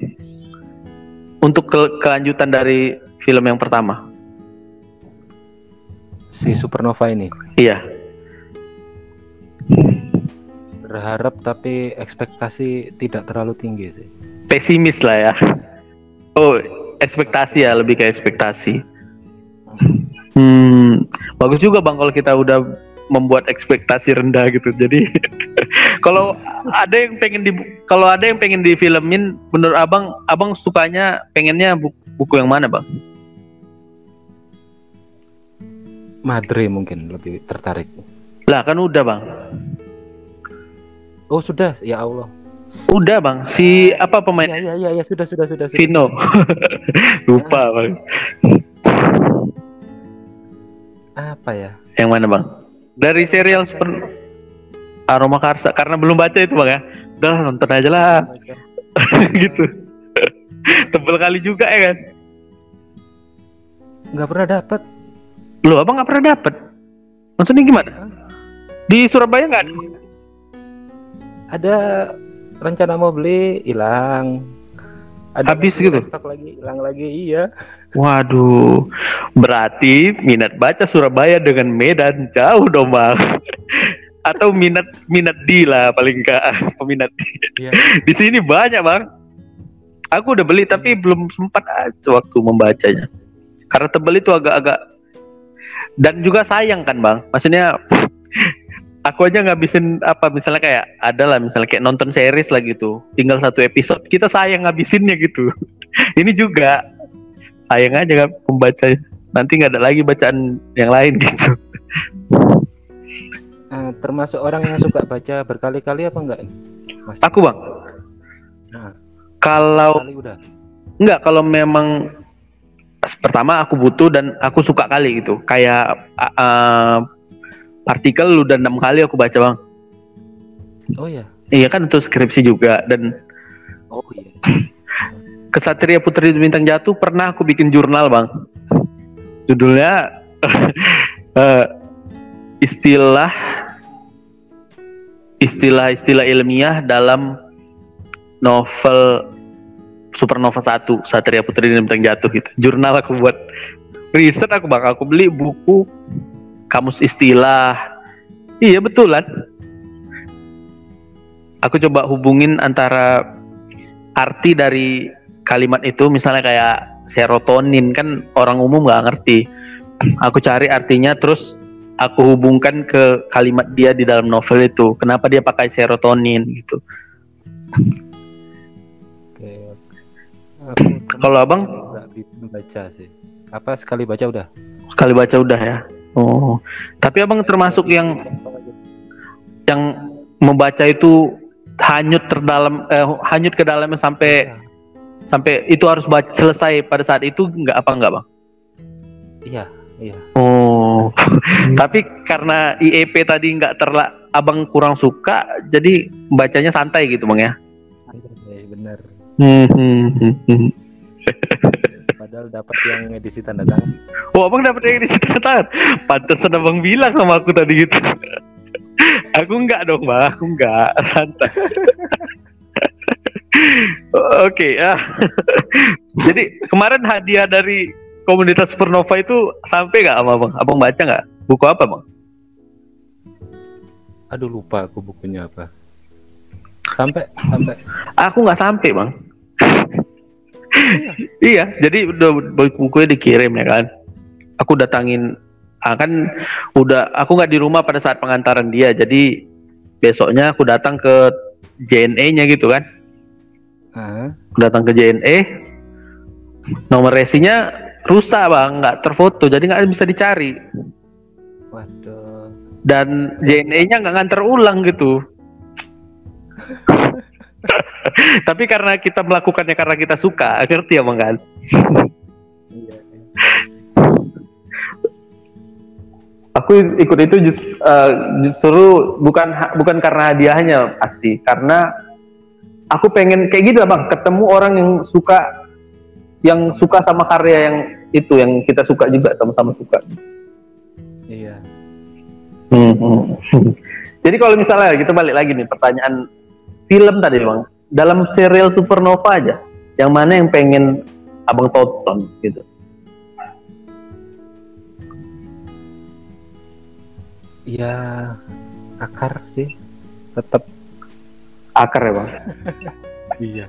untuk ke- kelanjutan dari film yang pertama. Si Supernova ini Iya, berharap tapi ekspektasi tidak terlalu tinggi sih. pesimis lah ya. Oh, ekspektasi ya, lebih ke ekspektasi. Hmm, bagus juga bang kalau kita udah membuat ekspektasi rendah gitu. Jadi kalau ada yang pengen di kalau ada yang pengen difilmin, menurut abang, abang sukanya pengennya bu- buku yang mana bang? Madre mungkin lebih tertarik. Lah kan udah bang, Oh sudah, ya Allah. udah bang. Si apa pemain Ya ya ya, ya sudah sudah sudah. Vino? Lupa bang. Apa ya? Yang mana bang? Dari serial Super Aroma Karsa karena belum baca itu bang ya. Udah nonton aja lah gitu. Tebel kali juga ya kan. Nggak pernah dapat. Loh abang nggak pernah dapet? Maksudnya gimana? Di Surabaya nggak ada? Ada rencana mau beli, hilang. Ada Habis gitu? Stok lagi, hilang lagi. Iya. Waduh, berarti minat baca Surabaya dengan Medan jauh dong bang. Atau minat minat di lah paling enggak peminat di. Iya. Di sini banyak bang. Aku udah beli tapi belum sempat aja waktu membacanya. Karena tebel itu agak-agak dan juga sayang kan bang. Maksudnya aku aja ngabisin apa misalnya kayak ada lah misalnya kayak nonton series lah gitu tinggal satu episode kita sayang ngabisinnya gitu ini juga sayang aja kan pembaca nanti nggak ada lagi bacaan yang lain gitu Eh, termasuk orang yang suka baca berkali-kali apa enggak? Mas? aku bang Nah, kalau udah. nggak kalau memang pertama aku butuh dan aku suka kali gitu kayak uh, uh, artikel lu udah enam kali aku baca bang Oh iya. iya kan untuk skripsi juga dan Oh iya. Kesatria Putri Bintang Jatuh pernah aku bikin jurnal bang judulnya eh, istilah istilah-istilah ilmiah dalam novel Supernova 1 Satria Putri Bintang Jatuh gitu. Jurnal aku buat riset aku bang aku beli buku kamus istilah. Iya betulan. Aku coba hubungin antara arti dari kalimat itu misalnya kayak serotonin kan orang umum nggak ngerti. Aku cari artinya terus aku hubungkan ke kalimat dia di dalam novel itu. Kenapa dia pakai serotonin gitu Kalau abang? nggak bisa baca sih. Apa sekali baca udah? sekali baca udah ya oh tapi abang termasuk yang yang membaca itu hanyut terdalam eh, hanyut ke dalamnya sampai sampai itu harus baca selesai pada saat itu nggak apa nggak bang Iya, iya. Oh, tapi karena IEP tadi nggak terla, abang kurang suka, jadi bacanya santai gitu bang ya? Iya, Hmm, hmm, hmm. Padahal dapat yang edisi tanda tangan. Oh, abang dapat yang di situ tangan. Pantesan abang bilang sama aku tadi gitu. aku nggak dong bang, aku nggak santai. Oke, ya. jadi kemarin hadiah dari komunitas Supernova itu sampai nggak sama abang? Abang baca nggak? Buku apa bang? Aduh lupa aku bukunya apa. Sampai sampai. Aku nggak sampai bang. Iya, jadi udah bukunya dikirim ya kan. Aku datangin, ah, kan udah aku nggak di rumah pada saat pengantaran dia, jadi besoknya aku datang ke JNE-nya gitu kan. Aku datang ke JNE, nomor resinya rusak bang, nggak terfoto, jadi nggak bisa dicari. waduh. Dan JNE-nya nggak nganter ulang gitu. Tapi karena kita melakukannya karena kita suka, ngerti ya bang kan? Aku ikut itu just, eh, justru bukan bukan karena hadiahnya pasti karena aku pengen kayak gitu lah bang ketemu orang yang suka yang suka sama karya yang itu yang kita suka juga sama-sama suka Iya. Hmm, hmm. jadi kalau misalnya kita balik lagi nih pertanyaan film tadi bang dalam serial Supernova aja yang mana yang pengen abang tonton gitu Iya. Akar sih. Tetap. akar ya bang Iya.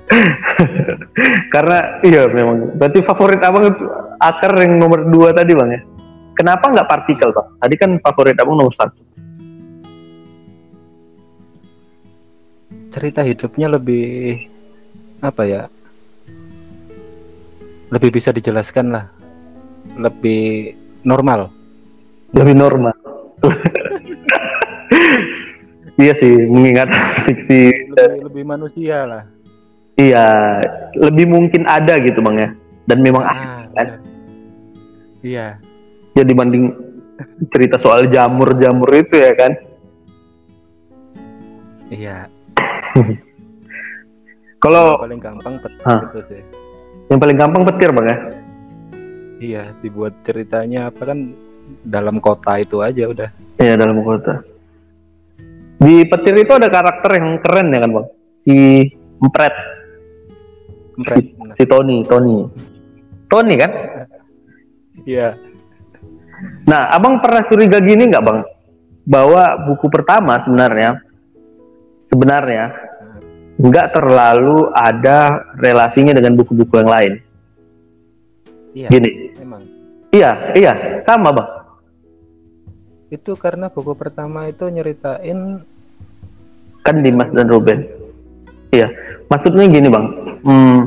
Karena iya memang. Berarti favorit abang itu akar yang nomor dua tadi bang ya. Kenapa nggak partikel bang? Tadi kan favorit abang nomor satu. Cerita hidupnya lebih apa ya? Lebih bisa dijelaskan lah. Lebih normal. Lebih normal. iya sih, mengingat fiksi. Lebih, lebih manusia lah. Iya, lebih mungkin ada gitu bang ya. Dan memang ada Ah, kan? benar. Iya. ya dibanding cerita soal jamur-jamur itu ya kan. Iya. Kalau paling gampang petir Ah. itu sih. yang paling gampang petir bang ya. Iya, dibuat ceritanya apa kan dalam kota itu aja udah. Iya dalam kota. Di petir itu ada karakter yang keren ya kan bang. Si Empret, Empret. si, si Tony, Tony, Tony kan. Iya. Nah, abang pernah curiga gini nggak bang? Bahwa buku pertama sebenarnya, sebenarnya nggak terlalu ada relasinya dengan buku-buku yang lain. Iya. Gini, Emang. iya, iya, sama bang. itu karena buku pertama itu nyeritain kan Dimas dan Ruben iya maksudnya gini bang hmm,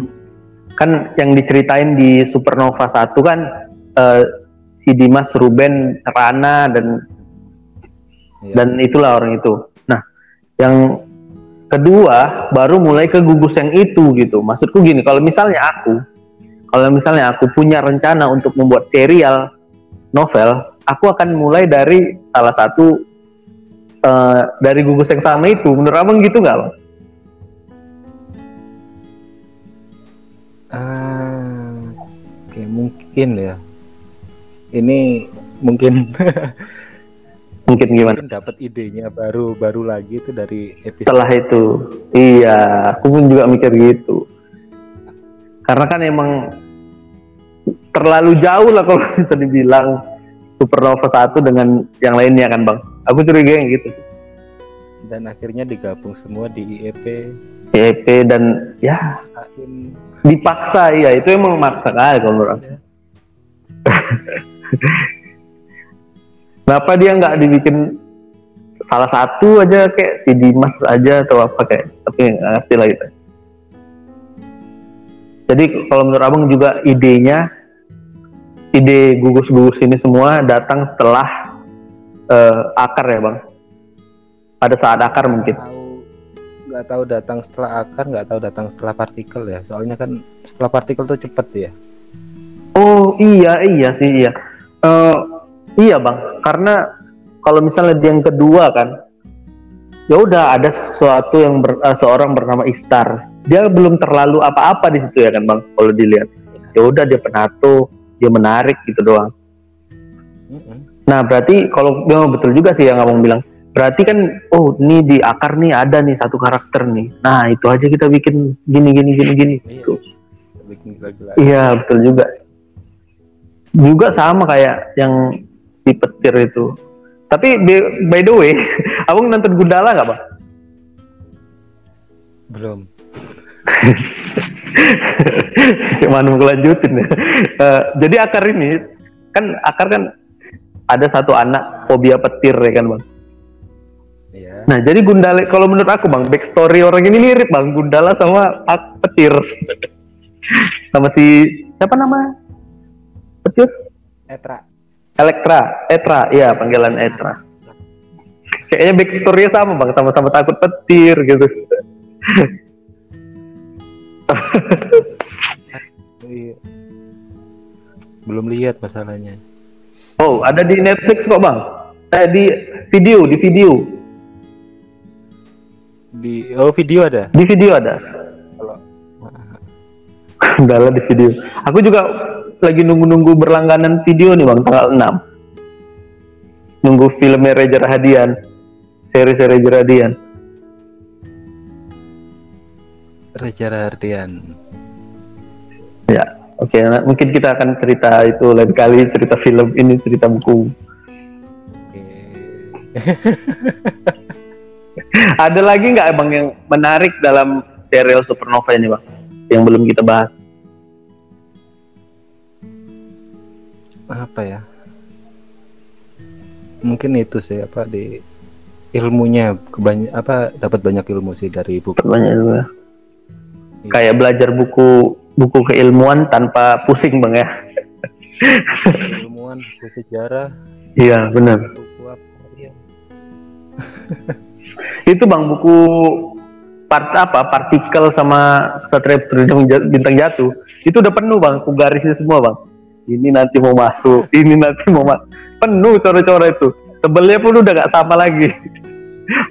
kan yang diceritain di Supernova satu kan uh, si Dimas Ruben Rana dan iya. dan itulah orang itu nah yang kedua baru mulai ke gugus yang itu gitu maksudku gini kalau misalnya aku kalau misalnya aku punya rencana untuk membuat serial novel aku akan mulai dari salah satu uh, dari gugus yang sama itu. Menurut abang gitu nggak, bang? Ah, oke mungkin ya. Ini mungkin mungkin gimana? Mungkin dapat idenya baru baru lagi itu dari episode. Setelah itu, iya, aku pun juga mikir gitu. Karena kan emang terlalu jauh lah kalau bisa dibilang Supernova satu dengan yang lainnya kan bang aku curiga yang gitu dan akhirnya digabung semua di IEP IEP dan ya dipaksa ya itu emang maksa kali kalau menurut aku kenapa dia nggak dibikin salah satu aja kayak si Dimas aja atau apa kayak tapi nggak ngerti lah gitu. Jadi kalau menurut abang juga idenya ide gugus-gugus ini semua datang setelah uh, akar ya bang? Pada saat akar mungkin. Nggak tahu datang setelah akar nggak tahu datang setelah partikel ya. Soalnya kan setelah partikel tuh cepet ya. Oh iya iya sih iya. Uh, iya bang karena kalau misalnya yang kedua kan ya udah ada sesuatu yang ber, uh, seorang bernama Istar dia belum terlalu apa-apa di situ ya kan bang kalau dilihat ya udah dia penato dia menarik gitu doang. Nah berarti kalau memang betul juga sih yang ngomong bilang berarti kan oh ini di akar nih ada nih satu karakter nih. Nah itu aja kita bikin gini gini gini gini. Iya, gitu. Iya betul juga. Juga sama kayak yang si petir itu. Tapi by the way, abang nonton Gundala nggak bang? Belum. Gimana mau lanjutin ya? Uh, jadi akar ini kan akar kan ada satu anak fobia petir ya kan bang. Iya. Nah jadi Gundala kalau menurut aku bang backstory orang ini mirip bang Gundala sama petir sama si siapa nama petir? Etra. Elektra, Etra, iya panggilan Etra. Kayaknya backstory-nya sama bang, sama-sama takut petir gitu. iya. Belum lihat masalahnya. Oh, ada di Netflix kok, Bang. Eh di video, di video. Di oh video ada. Di video ada. Kalau di video. Aku juga lagi nunggu-nunggu berlangganan video nih, Bang, tanggal 6. Nunggu filmnya Reza Rahadian. Seri-seri Reza Rahadian. Reza Rahadian. Ya, oke. Okay. Nah, mungkin kita akan cerita itu lain kali cerita film ini cerita buku. Ada lagi nggak emang yang menarik dalam serial Supernova ini bang? Yang belum kita bahas? Apa ya? Mungkin itu sih apa di ilmunya kebanyak apa dapat banyak ilmu sih dari buku. Banyak ilmu. Ya Iya. kayak belajar buku buku keilmuan tanpa pusing bang ya ilmuwan buku sejarah iya benar buku apa ya. itu bang buku part apa partikel sama satria bintang jatuh itu udah penuh bang aku garisnya semua bang ini nanti mau masuk ini nanti mau masuk. Penuh coret-coret itu. Tebelnya pun udah gak sama lagi.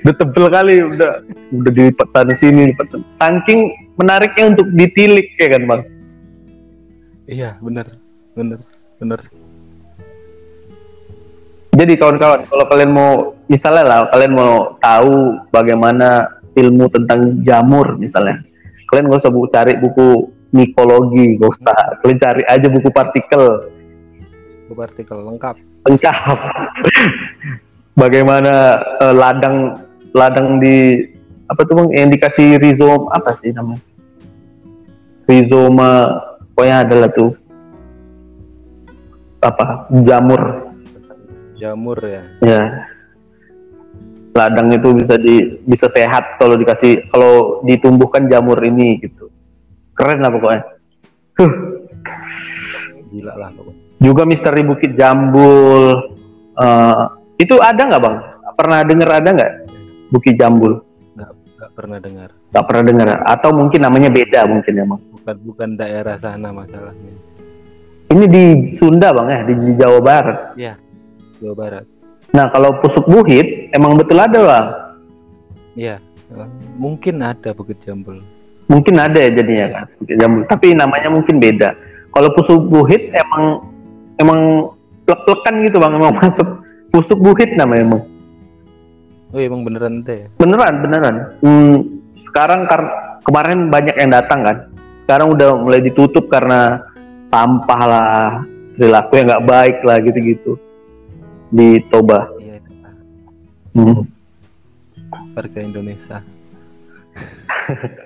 Udah tebel kali udah udah dilipat sana sini lipat sana. saking menariknya untuk ditilik ya kan bang? Iya benar. Benar benar. Jadi kawan-kawan kalau kalian mau misalnya lah kalian mau tahu bagaimana ilmu tentang jamur misalnya. Kalian gak usah buku cari buku mikologi gak usah. Kalian cari aja buku partikel. Buku partikel lengkap. Lengkap. Bagaimana uh, ladang ladang di apa tuh bang? Yang dikasih rizom apa sih namanya? Rizoma pokoknya adalah tuh. Apa? Jamur. Jamur ya? Ya. Ladang itu bisa di bisa sehat kalau dikasih kalau ditumbuhkan jamur ini gitu keren lah pokoknya. Huh. gila lah pokoknya. Juga misteri bukit jambul. Uh, itu ada nggak bang? Pernah dengar ada nggak bukit jambul? Nggak nggak pernah dengar. Nggak pernah dengar. Atau mungkin namanya beda mungkin ya bang bukan bukan daerah sana masalahnya. Ini di Sunda bang ya? Di, di Jawa Barat. Ya Jawa Barat. Nah kalau pusuk buhit emang betul ada bang? Ya mungkin ada bukit jambul mungkin ada ya jadinya kan? Jambul tapi namanya mungkin beda. Kalau pusuk buhit emang emang plek-plekan gitu bang. Emang masuk pusuk buhit namanya emang oh iya, emang beneran deh beneran beneran. Hmm, sekarang kar kemarin banyak yang datang kan? Sekarang udah mulai ditutup karena sampah lah perilaku yang nggak baik lah gitu-gitu. Di Toba. Iya hmm. warga Indonesia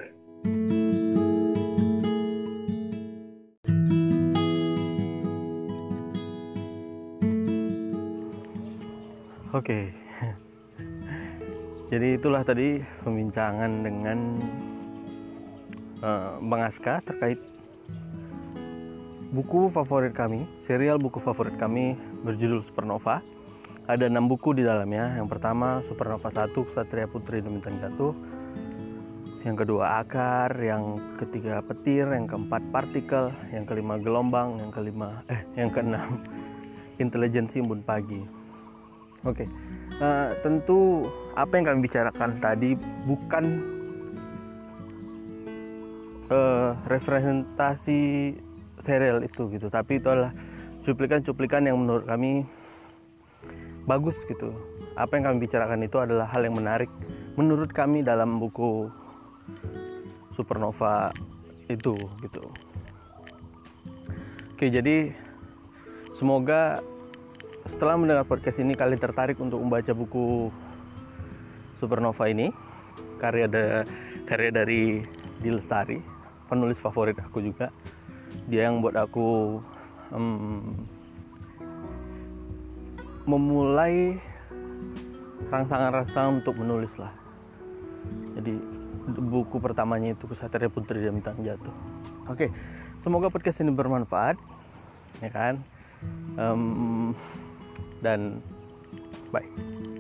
Oke. Jadi itulah tadi pembincangan dengan uh, Bang Aska terkait buku favorit kami, serial buku favorit kami berjudul Supernova. Ada enam buku di dalamnya. Yang pertama Supernova 1, Satria Putri Bintang Jatuh. Yang kedua Akar, yang ketiga Petir, yang keempat Partikel, yang kelima Gelombang, yang kelima eh yang keenam Intelijensi Embun Pagi. Oke, okay. uh, eh, tentu apa yang kami bicarakan tadi bukan uh, representasi serial itu gitu, tapi itu adalah cuplikan-cuplikan yang menurut kami bagus gitu. Apa yang kami bicarakan itu adalah hal yang menarik menurut kami dalam buku Supernova itu gitu. Oke, jadi semoga setelah mendengar podcast ini kalian tertarik untuk membaca buku Supernova ini karya ada karya dari Dilestari penulis favorit aku juga dia yang buat aku um, memulai rangsangan-rangsangan untuk menulis lah jadi buku pertamanya itu Kesatria Putri dan Bintang Jatuh. Oke semoga podcast ini bermanfaat ya kan? Um, dan bye